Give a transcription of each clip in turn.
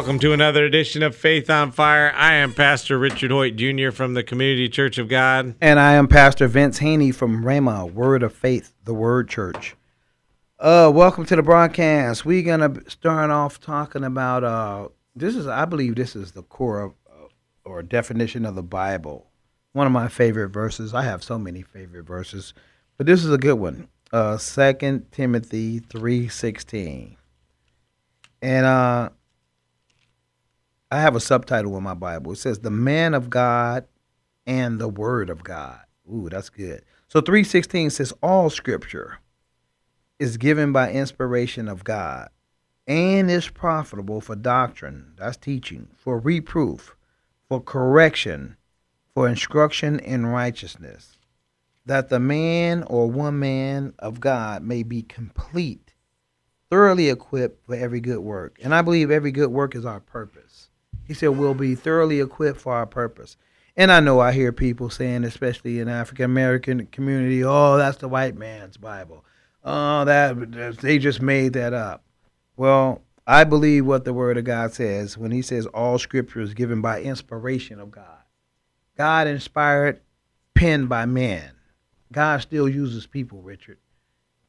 Welcome to another edition of Faith on Fire. I am Pastor Richard Hoyt Jr. from the Community Church of God. And I am Pastor Vince Haynie from Rhema, Word of Faith, the Word Church. Uh, welcome to the broadcast. We're gonna start off talking about uh, this is I believe this is the core of, uh, or definition of the Bible. One of my favorite verses. I have so many favorite verses, but this is a good one. Uh, Second Timothy three sixteen, and uh, I have a subtitle in my Bible. It says, The man of God and the word of God. Ooh, that's good. So 316 says, All scripture is given by inspiration of God and is profitable for doctrine, that's teaching, for reproof, for correction, for instruction in righteousness, that the man or one man of God may be complete, thoroughly equipped for every good work. And I believe every good work is our purpose. He said, We'll be thoroughly equipped for our purpose. And I know I hear people saying, especially in African American community, oh, that's the white man's Bible. Oh, that they just made that up. Well, I believe what the Word of God says when He says all Scripture is given by inspiration of God. God inspired, penned by man. God still uses people, Richard.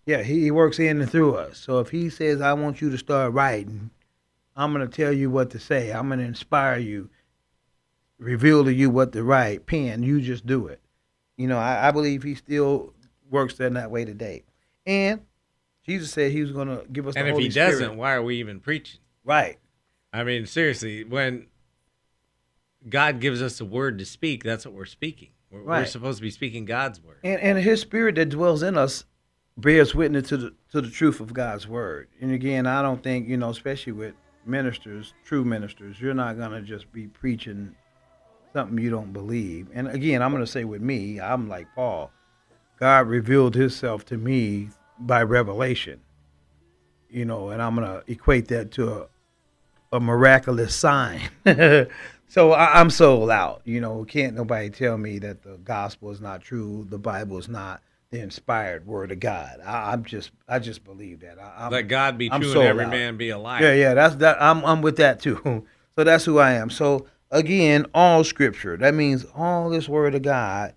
Yeah, He, he works in and through us. So if He says, I want you to start writing, I'm going to tell you what to say. I'm going to inspire you, reveal to you what to write, pen. You just do it. You know, I, I believe he still works in that way today. And Jesus said he was going to give us And if Holy he Spirit. doesn't, why are we even preaching? Right. I mean, seriously, when God gives us a word to speak, that's what we're speaking. We're, we're supposed to be speaking God's word. And, and his spirit that dwells in us bears witness to the to the truth of God's word. And again, I don't think, you know, especially with ministers, true ministers, you're not gonna just be preaching something you don't believe. And again, I'm gonna say with me, I'm like Paul. God revealed himself to me by revelation. You know, and I'm gonna equate that to a a miraculous sign. so I, I'm sold out. You know, can't nobody tell me that the gospel is not true, the Bible is not the inspired word of God. I, I'm just, I just believe that. I, I'm, Let God be I'm true and every out. man be a liar. yeah, yeah, that's that. I'm, I'm with that too. so that's who I am. So again, all scripture. That means all this word of God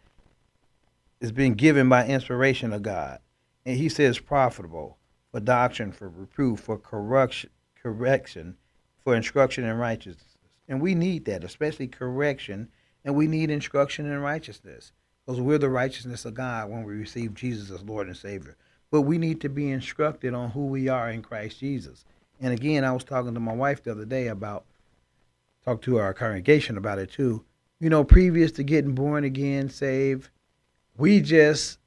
is being given by inspiration of God, and He says profitable for doctrine, for reproof, for correction, correction, for instruction in righteousness. And we need that, especially correction, and we need instruction in righteousness because we're the righteousness of God when we receive Jesus as Lord and Savior. But we need to be instructed on who we are in Christ Jesus. And again, I was talking to my wife the other day about, talked to our congregation about it too. You know, previous to getting born again, saved, we just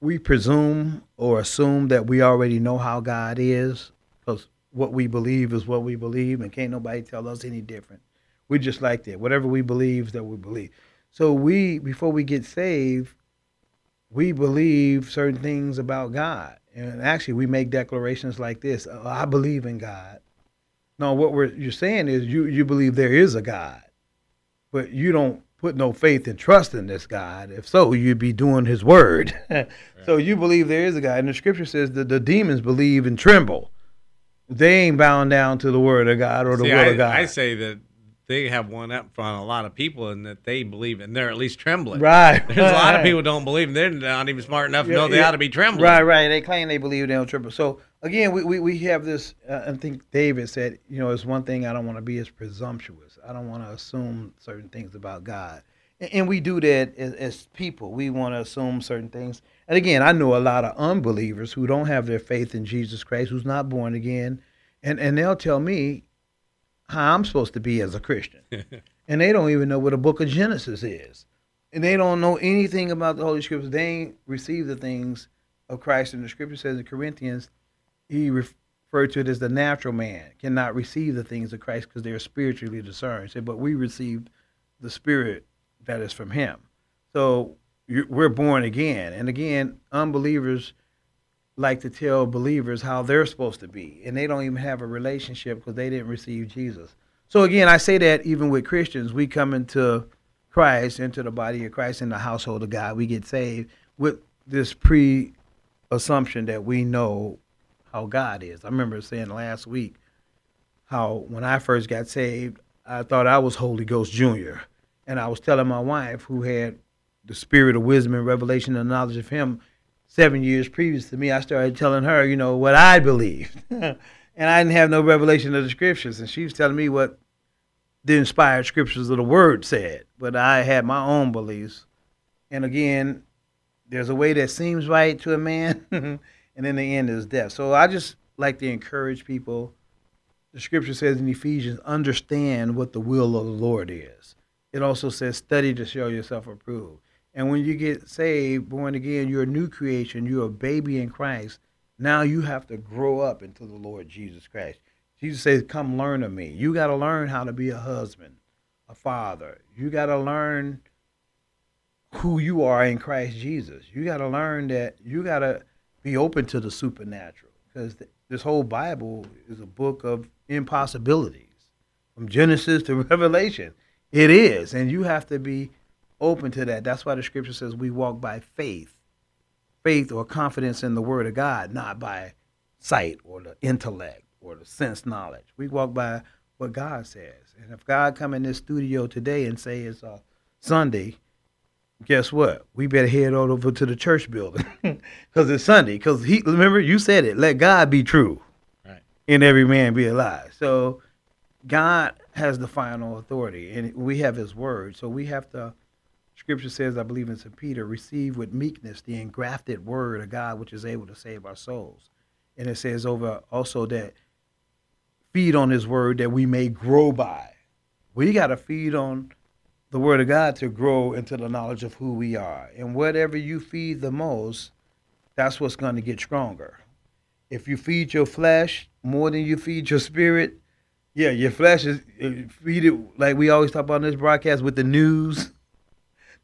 we presume or assume that we already know how God is because what we believe is what we believe, and can't nobody tell us any different. We just like that. Whatever we believe is that we believe. So we, before we get saved, we believe certain things about God, and actually we make declarations like this: oh, "I believe in God." No, what we're you're saying is you you believe there is a God, but you don't put no faith and trust in this God. If so, you'd be doing His word. So you believe there is a God, and the Scripture says that the demons believe and tremble. They ain't bound down to the word of God or the See, will I, of God. I say that they have one up on a lot of people and that they believe and they're at least trembling. Right. There's a lot of people don't believe and they're not even smart enough to Yeah, know they yeah. ought to be trembling. Right, right. They claim they believe they don't triple. So again, we, we, we have this. Uh, I think David said, you know, it's one thing I don't want to be is presumptuous. I don't want to assume certain things about God, and, and we do that as, as people. We want to assume certain things. And again, I know a lot of unbelievers who don't have their faith in Jesus Christ, who's not born again, and and they'll tell me how I'm supposed to be as a Christian, and they don't even know what a Book of Genesis is. and they don't know anything about the Holy Scriptures. They ain't received the things of Christ. And the Scripture says in Corinthians, he referred to it as the natural man cannot receive the things of Christ because they are spiritually discerned. Say, but we received the Spirit that is from Him. So we're born again, and again, unbelievers like to tell believers how they're supposed to be, and they don't even have a relationship because they didn't receive Jesus. So again, I say that even with Christians, we come into Christ, into the body of Christ, in the household of God, we get saved with this pre assumption that we know how God is. I remember saying last week how when I first got saved, I thought I was Holy Ghost Junior. And I was telling my wife, who had the spirit of wisdom and revelation and knowledge of Him seven years previous to me, I started telling her, you know, what I believed. and I didn't have no revelation of the scriptures. And she was telling me what the inspired scriptures of the word said. But I had my own beliefs. And again, there's a way that seems right to a man, and in the end is death. So I just like to encourage people. The scripture says in Ephesians, understand what the will of the Lord is. It also says, study to show yourself approved. And when you get saved, born again, you're a new creation. You're a baby in Christ. Now you have to grow up into the Lord Jesus Christ. Jesus says, Come learn of me. You got to learn how to be a husband, a father. You got to learn who you are in Christ Jesus. You got to learn that you got to be open to the supernatural because this whole Bible is a book of impossibilities from Genesis to Revelation. It is. And you have to be open to that. That's why the scripture says we walk by faith, faith or confidence in the word of God, not by sight or the intellect or the sense knowledge. We walk by what God says. And if God come in this studio today and say it's a Sunday, guess what? We better head on over to the church building because it's Sunday. Because he remember you said it. Let God be true, right? And every man be a lie. So God has the final authority, and we have His word. So we have to. Scripture says, I believe in St. Peter, receive with meekness the engrafted word of God, which is able to save our souls. And it says over also that feed on his word that we may grow by. We got to feed on the word of God to grow into the knowledge of who we are. And whatever you feed the most, that's what's going to get stronger. If you feed your flesh more than you feed your spirit, yeah, your flesh is uh, feed it like we always talk about in this broadcast with the news,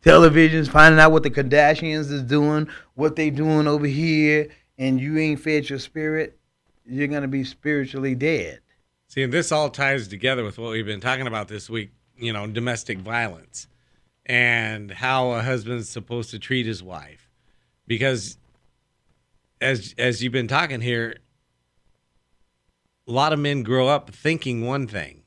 televisions, finding out what the Kardashians is doing, what they doing over here, and you ain't fed your spirit, you're gonna be spiritually dead. See, and this all ties together with what we've been talking about this week, you know, domestic violence and how a husband's supposed to treat his wife. Because as as you've been talking here, a lot of men grow up thinking one thing,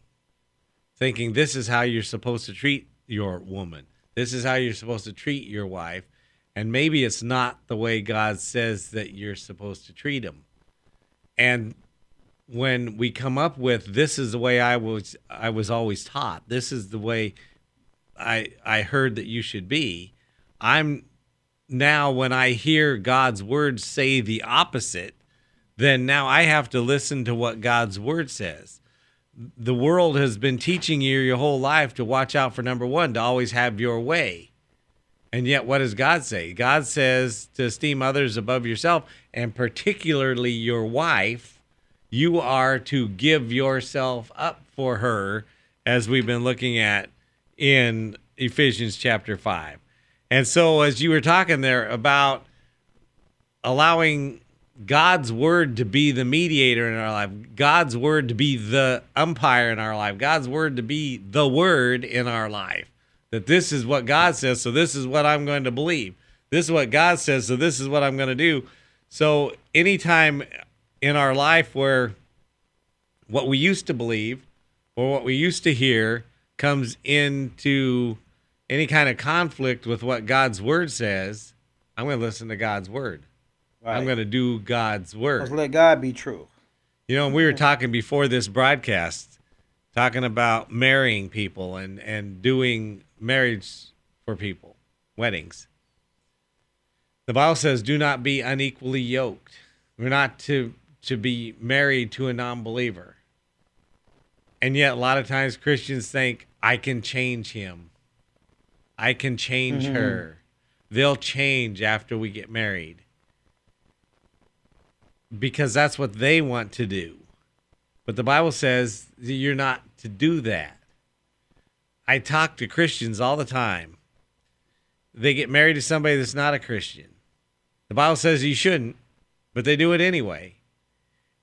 thinking this is how you're supposed to treat your woman. This is how you're supposed to treat your wife. And maybe it's not the way God says that you're supposed to treat him. And when we come up with this is the way I was I was always taught. This is the way I I heard that you should be. I'm now when I hear God's word say the opposite, then now I have to listen to what God's word says. The world has been teaching you your whole life to watch out for number 1, to always have your way. And yet what does God say? God says to esteem others above yourself and particularly your wife you are to give yourself up for her, as we've been looking at in Ephesians chapter 5. And so, as you were talking there about allowing God's word to be the mediator in our life, God's word to be the umpire in our life, God's word to be the word in our life. That this is what God says, so this is what I'm going to believe. This is what God says, so this is what I'm going to do. So, anytime in our life where what we used to believe or what we used to hear comes into any kind of conflict with what God's word says, I'm going to listen to God's word. Right. I'm going to do God's word. Let's let God be true. You know, we were talking before this broadcast, talking about marrying people and, and doing marriage for people, weddings. The Bible says, do not be unequally yoked. We're not to to be married to a non-believer. And yet a lot of times Christians think I can change him. I can change mm-hmm. her. They'll change after we get married. Because that's what they want to do. But the Bible says you're not to do that. I talk to Christians all the time. They get married to somebody that's not a Christian. The Bible says you shouldn't, but they do it anyway.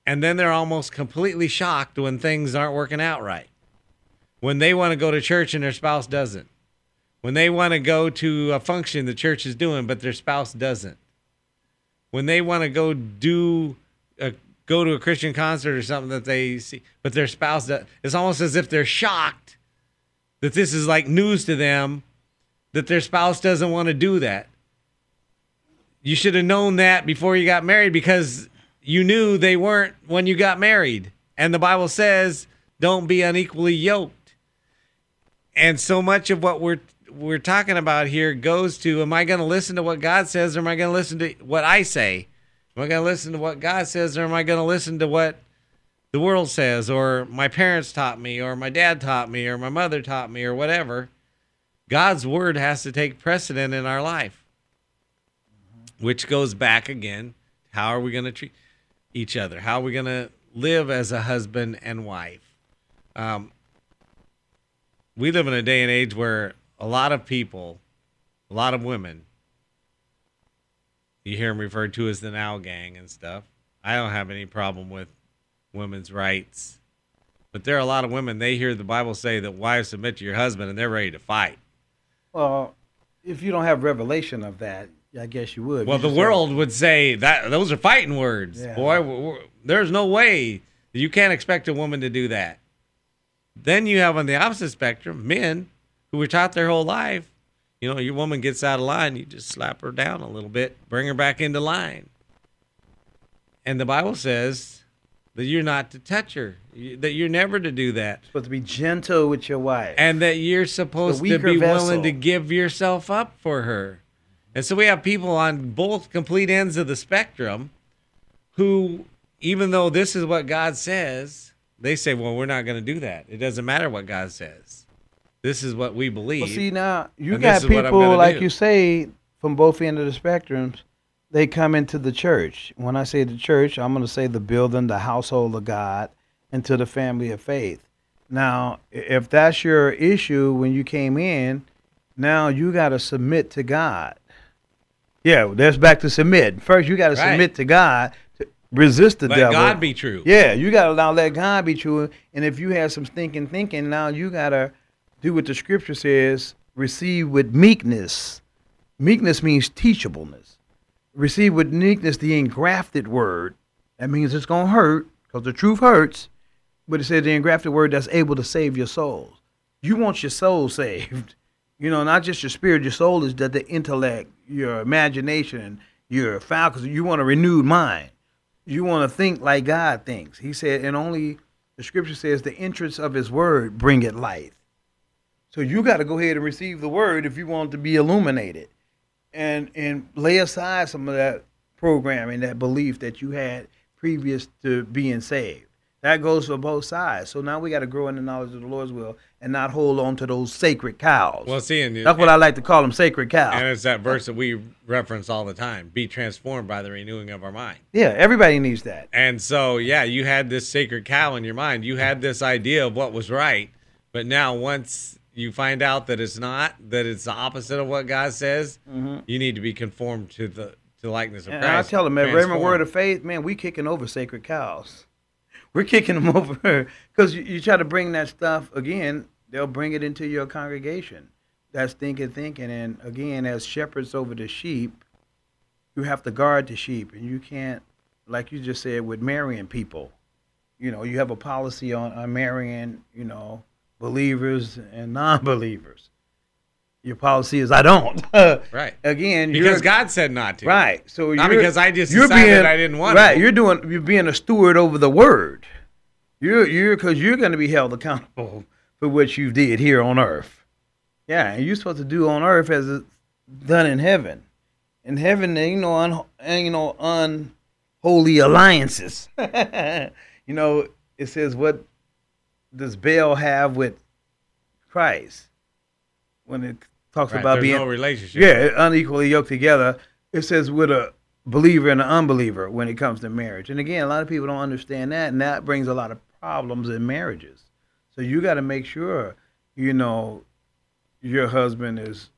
And then they're almost completely shocked when things aren't working out right. When they want to go to church and their spouse doesn't. When they want to go to a function the church is doing, but their spouse doesn't. When they want to go do go to a Christian concert or something that they see, but their spouse does. It's almost as if they're shocked that this is like news to them that their spouse doesn't want to do that. You should have known that before you got married because you knew they weren't when you got married. And the Bible says, don't be unequally yoked. And so much of what we're we're talking about here goes to am I going to listen to what God says or am I going to listen to what I say? Am I going to listen to what God says or am I going to listen to what the world says or my parents taught me or my dad taught me or my mother taught me or whatever? God's word has to take precedent in our life. Which goes back again, how are we going to treat each other? How are we going to live as a husband and wife? Um, we live in a day and age where a lot of people, a lot of women, you hear them referred to as the now gang and stuff. I don't have any problem with women's rights. But there are a lot of women, they hear the Bible say that wives submit to your husband and they're ready to fight. Well, if you don't have revelation of that, I guess you would. Well, You the world would say that those are fighting words. Yeah. Boy, there's no way you can't expect a woman to do that. Then you have on the opposite spectrum men who were taught their whole life, you know, your woman gets out of line, you just slap her down a little bit, bring her back into line. And the Bible says that you're not to touch her, that you're never to do that, supposed to be gentle with your wife. and that you're supposed to be vessel. willing to give yourself up for her. And so we have people on both complete ends of the spectrum who, even though this is what God says, they say, well, we're not going to do that. It doesn't matter what God says. This is what we believe. Well, see now you got this is what I'm people like do. you say from both ends of the spectrums. They come into the church. When I say the church, I'm going to say the building, the household of God, into the family of faith. Now, if that's your issue when you came in, now you got to submit to God. Yeah, that's back to submit. First, you got to Right. submit to God, to resist the Let devil. God be true. Yeah, you gotta now let God be true. And if you have some stinking thinking, now you gotta do what the scripture says: receive with meekness. Meekness means teachableness. Receive with meekness the engrafted word. That means it's gonna hurt because the truth hurts. But it says the engrafted word that's able to save your souls. You want your soul saved. You know, not just your spirit, your soul is that the intellect, your imagination, your faculties. You want a renewed mind you want to think like God thinks. He said, and only the scripture says the entrance of his word bringeth light. So you got to go ahead and receive the word if you want to be illuminated. And and lay aside some of that programming, that belief that you had previous to being saved. That goes for both sides. So now we got to grow in the knowledge of the Lord's will and not hold on to those sacred cows. Well, see, and, That's what I like to call them, sacred cows. and it's that verse that we reference all the time be transformed by the renewing of our mind. yeah, everybody needs that. And so, yeah, you had this sacred cow in your mind. You had this idea of what was right. But now, once you find out that it's not, that it's the opposite of what God says, you need to be conformed to the to the likeness of Mm-hmm. And I tell them, man, Rhema. Word of Faith, man, we kicking over sacred cows. We're kicking them over because you, you try to bring that stuff again. They'll bring it into your congregation. That's thinking, thinking, and again, as shepherds over the sheep, you have to guard the sheep, and you can't, like you just said, with marrying people. You know, you have a policy on, on marrying, you know, believers and non-believers. Your policy is I don't. Right. Again, Because God said not to. Right. So Not you're- because I just you're decided I didn't want right. to. You're doing. You're being a steward over the word. You're you're because you're going to be held accountable for what you did here on earth. Yeah, and you're supposed to do on earth as it's done in heaven. In heaven, there ain't no un, ain't no unholy alliances. you know, it says, "What does Baal have with Christ?" When it talks Right, about being no relationship. yeah unequally yoked together. It says with a believer and an unbeliever when it comes to marriage. And again, a lot of people don't understand that, and that brings a lot of problems in marriages. So you got to make sure you know your husband is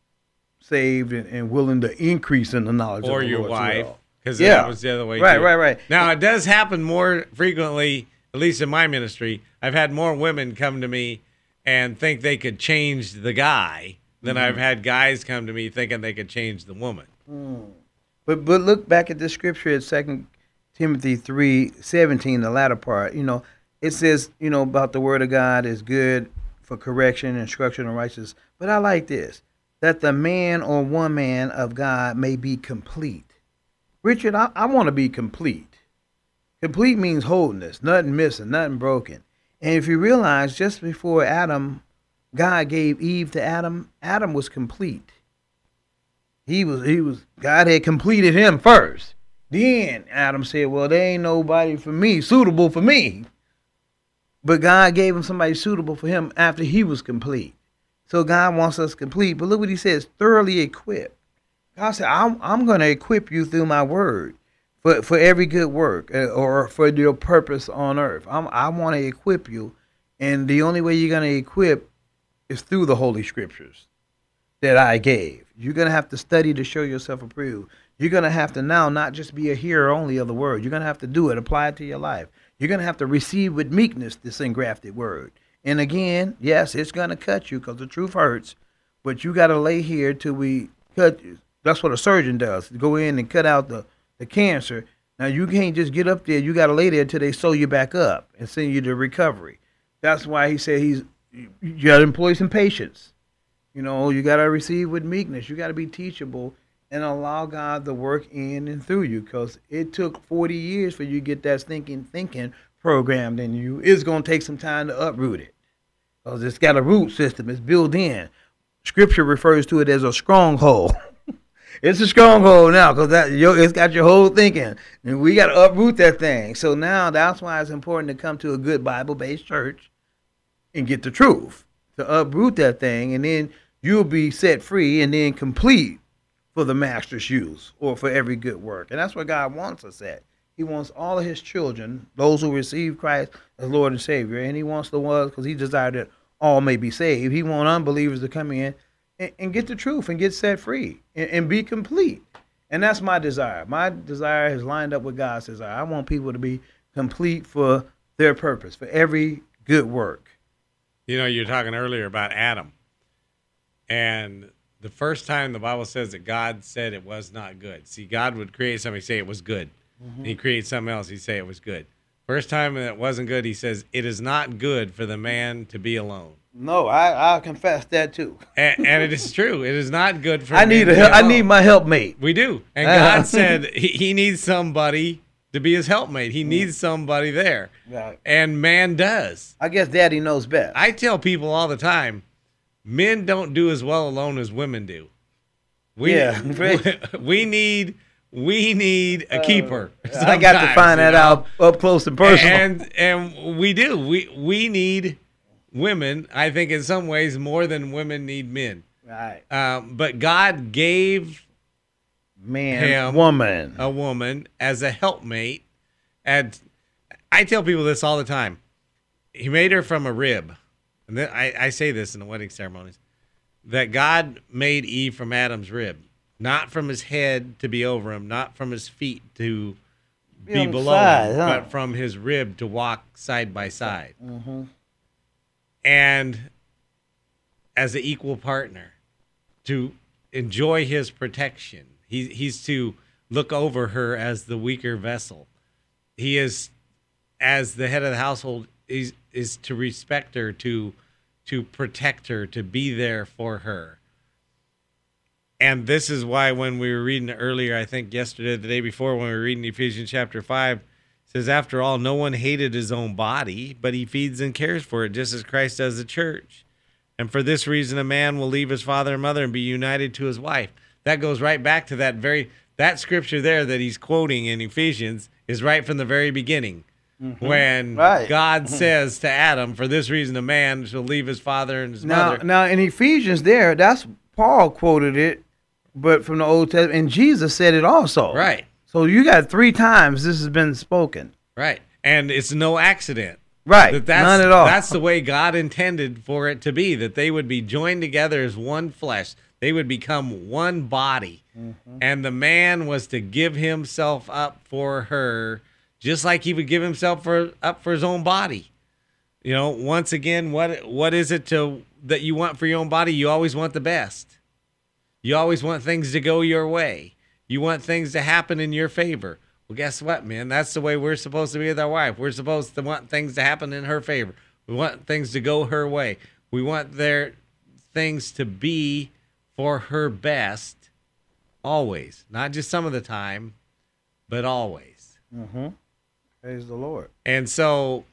saved and, and willing to increase in the knowledge or of the your Lord wife, well. because Yeah. that was the other way. Right, too. right, right. Now it does happen more frequently, at least in my ministry. I've had more women come to me and think they could change the guy than Mm-hmm. I've had guys come to me thinking they could change the woman. But but look back at the scripture at Second Timothy three seventeen, the latter part. You know, it says you know about the word of God is good for correction, instruction, and righteousness. But I like this that the man or woman of God may be complete. Richard, I, I want to be complete. Complete means wholeness, nothing missing, nothing broken. And if you realize, just before Adam, God gave Eve to Adam, Adam was complete. He was he was God had completed him first. Then Adam said, Well, there ain't nobody for me, suitable for me. But God gave him somebody suitable for him after he was complete. So God wants us complete. But look what he says, thoroughly equipped. God said, I'm, I'm going to equip you through my word for, for every good work uh, or for your purpose on earth. I'm, I want to equip you. And the only way you're going to equip is through the Holy Scriptures that I gave. You're going to have to study to show yourself approved. You're going to have to now not just be a hearer only of the word. You're going to have to do it, apply it to your life. You're going to have to receive with meekness this engrafted word. And again, yes, it's going to cut you because the truth hurts, but you got to lay here till we cut you. That's what a surgeon does. Go in and cut out the, the cancer. Now you can't just get up there. You got to lay there until they sew you back up and send you to recovery. That's why he said he's you got to employ some patience. You know, you got to receive with meekness. You got to be teachable and allow God to work in and through you because it took 40 years for you to get that thinking thinking programmed in you. It's going to take some time to uproot it because it's got a root system. It's built in. Scripture refers to it as a stronghold. it's a stronghold now because that yo, it's got your whole thinking, and we got to uproot that thing. So now that's why it's important to come to a good Bible-based church and get the truth to uproot that thing, and then you'll be set free and then complete for the master's use or for every good work. And that's what God wants us at. He wants all of his children, those who receive Christ as Lord and Savior, and he wants the ones because he desired that all may be saved. He wants unbelievers to come in and, and get the truth and get set free and, and be complete. And that's my desire. My desire is lined up with God's desire. I want people to be complete for their purpose, for every good work. You know, you're talking earlier about Adam. And the first time the Bible says that God said it was not good. See, God would create something, say it was good. And he created something else, he'd say it was good. First time that it wasn't good, he says, It is not good for the man to be alone. No, I I confess that too. And, and it is true. It is not good for I need a help, I need my helpmate. We do. And Uh-huh. God said he, he needs somebody to be his helpmate. He needs somebody there. Right. And man does. I guess Daddy knows best. I tell people all the time, men don't do as well alone as women do. We, Yeah, right. we need we need a keeper. I got to find that know? out up close and personal. And and we do. We we need women. I think in some ways more than women need men. right. Um, but God gave Man, Him. woman. a woman as a helpmate. And I tell people this all the time. He made her from a rib. And then I, I say this in the wedding ceremonies that God made Eve from Adam's rib, not from his head to be over him, not from his feet to Be be below side, him, huh? but from his rib to walk side by side. Mm-hmm. And as an equal partner to enjoy his protection. He, he's to look over her as the weaker vessel. He is, as the head of the household, is is to respect her, to to protect her, to be there for her. And this is why when we were reading earlier, I think yesterday, the day before, when we were reading Ephesians chapter five, says, After all, no one hated his own body, but he feeds and cares for it, just as Christ does the church. And for this reason, a man will leave his father and mother and be united to his wife. That goes right back to that very that scripture there that he's quoting in Ephesians is right from the very beginning. Mm-hmm. When Right. God mm-hmm. says to Adam, For this reason, a man shall leave his father and his Now, mother. now in Ephesians, there, that's Paul quoted it, but from the Old Testament, and Jesus said it also. Right. So you got three times this has been spoken. Right. And it's no accident. Right. That that's, None at all. That's the way God intended for it to be, that they would be joined together as one flesh. They would become one body. Mm-hmm. And the man was to give himself up for her, just like he would give himself for up for his own body. You know, once again, what what is it to that you want for your own body? You always want the best. You always want things to go your way. You want things to happen in your favor. Well, guess what, man? That's the way we're supposed to be with our wife. We're supposed to want things to happen in her favor. We want things to go her way. We want their things to be for her best always, not just some of the time, but always. Mm-hmm. Praise the Lord. And so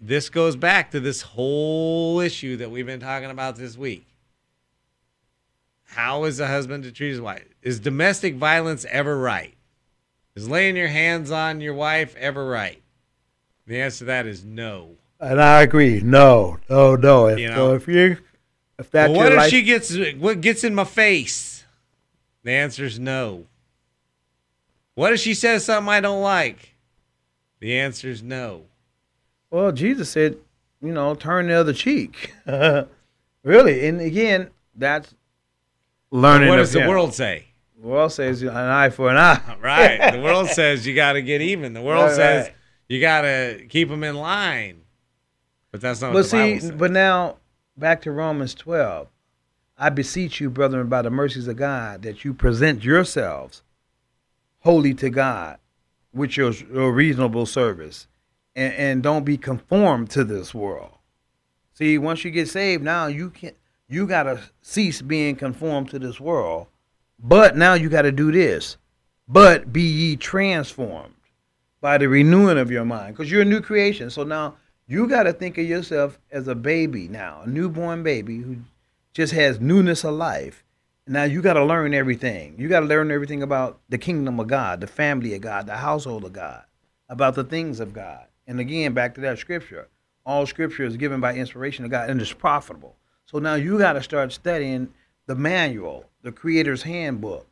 this goes back to this whole issue that we've been talking about this week. How is a husband to treat his wife? Is domestic violence ever right? Is laying your hands on your wife ever right? The answer to that is no. And I agree. No, no, no. If, You so if you, if that's Well, what if life, she gets what gets in my face? The answer is no. What if she says something I don't like? The answer is no. well, Jesus said, you know, turn the other cheek. really, and again, that's learning. what does the him. world say? The world says an eye for an eye. Right. The world says you got to get even. The world Right, says right. you got to keep them in line. But that's not But what the see, Bible says. but now back to Romans 12. I beseech you, brethren, by the mercies of God, that you present yourselves holy to God, with your, your reasonable service, and, and don't be conformed to this world. See, once you get saved, now you can you gotta cease being conformed to this world. But now you gotta do this. But be ye transformed by the renewing of your mind, because you're a new creation. So now you got to think of yourself as a baby now, a newborn baby who just has newness of life. Now you got to learn everything. You got to learn everything about the kingdom of God, the family of God, the household of God, about the things of God. And again, back to that scripture. All scripture is given by inspiration of God and is profitable. So now you got to start studying the manual, the creator's handbook,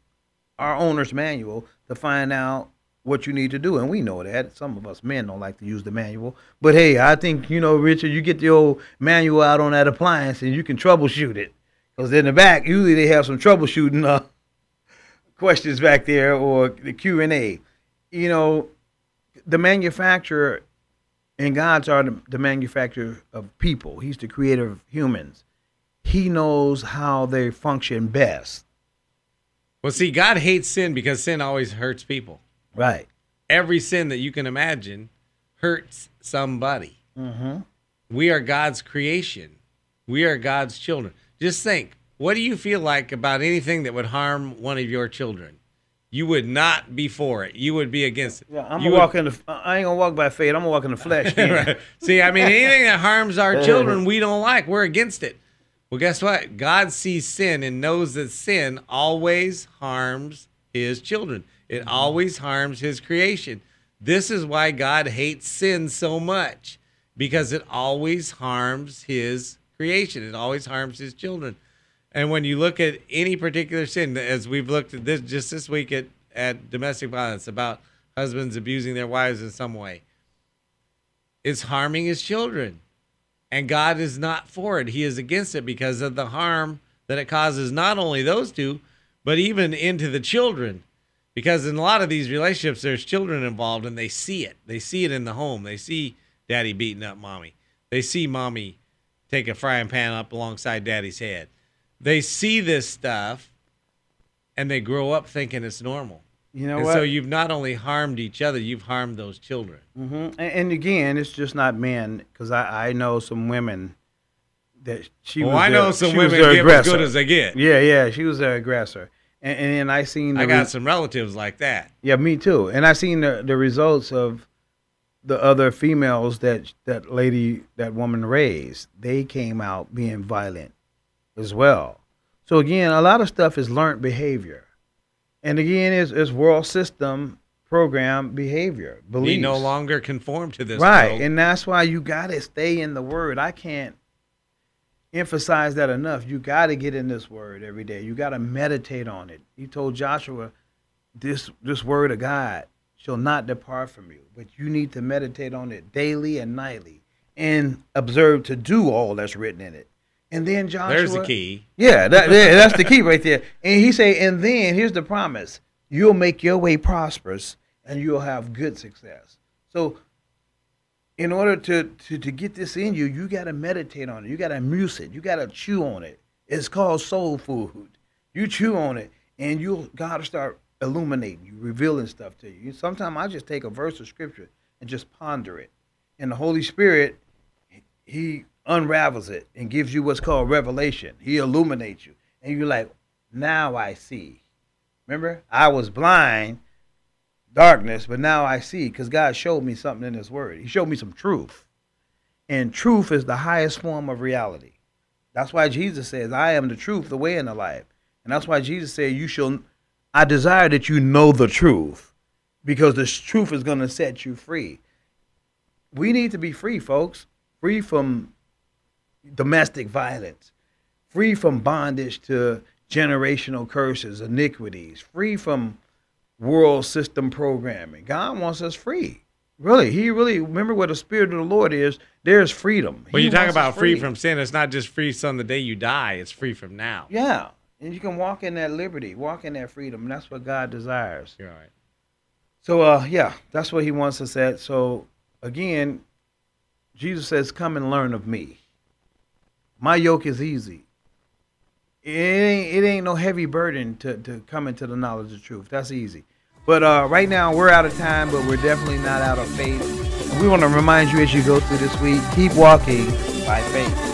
our owner's manual to find out what you need to do. And we know that. Some of us men don't like to use the manual. But hey, I think, you know, Richard, you get the old manual out on that appliance and you can troubleshoot it. Because in the back, usually they have some troubleshooting uh, questions back there or the Q&A. You know, the manufacturer and God's are the, the manufacturer of people. He's the creator of humans. He knows how they function best. well, see, God hates sin because sin always hurts people. Right. Every sin that you can imagine hurts somebody. Mm-hmm. We are God's creation. We are God's children. Just think, what do you feel like about anything that would harm one of your children? You would not be for it. You would be against it. Yeah, I'm You gonna would- walk in the. I ain't gonna walk by faith. I'm gonna walk in the flesh. Right. See, I mean, anything that harms our children, we don't like. We're against it. Well, guess what? God sees sin and knows that sin always harms his children. It mm-hmm. always harms his creation. This is why God hates sin so much because it always harms his creation. It always harms his children. And when you look at any particular sin, as we've looked at this just this week at, at domestic violence about husbands abusing their wives in some way, it's harming his children. And God is not for it. He is against it because of the harm that it causes not only those two, but even into the children. Because in a lot of these relationships, there's children involved and they see it. They see it in the home. They see daddy beating up mommy. They see mommy take a frying pan up alongside daddy's head. They see this stuff and they grow up thinking it's normal. You know and what? so you've not only harmed each other, you've harmed those children. hmm And, and again, it's just not men, because I, I know some women that she well, was. I their- know some women their give as aggressor. good as they get. Yeah, yeah, she was their aggressor, and, and then I seen. I got re- some relatives like that. Yeah, me too. And I seen the the results of the other females that that lady that woman raised. They came out being violent as well. So again, a lot of stuff is learned behavior, and again, it's, it's world system program behavior. We Beliefs. no longer conform to this right world. and that's why you got to stay in the word i can't emphasize that enough. You got to get in this word every day. You got to meditate on it. He told Joshua, "This this word of God shall not depart from you, but you need to meditate on it daily and nightly, and observe to do all that's written in it." And then Joshua, There's the key. Yeah, that, that's the key right there. And he say, and then here's the promise: you'll make your way prosperous, and you'll have good success. So in order to, to, to get this in you, you got to meditate on it. You got to muse it. You got to chew on it. It's called soul food. You chew on it, and you God will start illuminating you, revealing stuff to you. Sometimes I just take a verse of scripture and just ponder it, and the Holy Spirit, He unravels it and gives you what's called revelation. He illuminates you, and you're like, now I see. Remember, I was blind, darkness, but now I see because God showed me something in His Word. He showed me some truth. And truth is the highest form of reality. That's why Jesus says, I am the truth, the way, and the life. And that's why Jesus said, You shall, I desire that you know the truth because the truth is going to set you free. We need to be free, folks, free from domestic violence, free from bondage to generational curses, iniquities, free from world system programming. God wants us free. Really, He really remember what the Spirit of the Lord is. There's freedom. When He you talk about free from sin, it's not just free from the day you die. It's free from now. yeah, and you can walk in that liberty, walk in that freedom. And that's what God desires. You're right. So, uh, yeah, that's what He wants us at. So, again, Jesus says, "Come and learn of me. My yoke is easy. It ain't, it ain't no heavy burden to, to come into the knowledge of truth. That's easy. But uh, right now, we're out of time, but we're definitely not out of faith. We want to remind you as you go through this week keep walking by faith.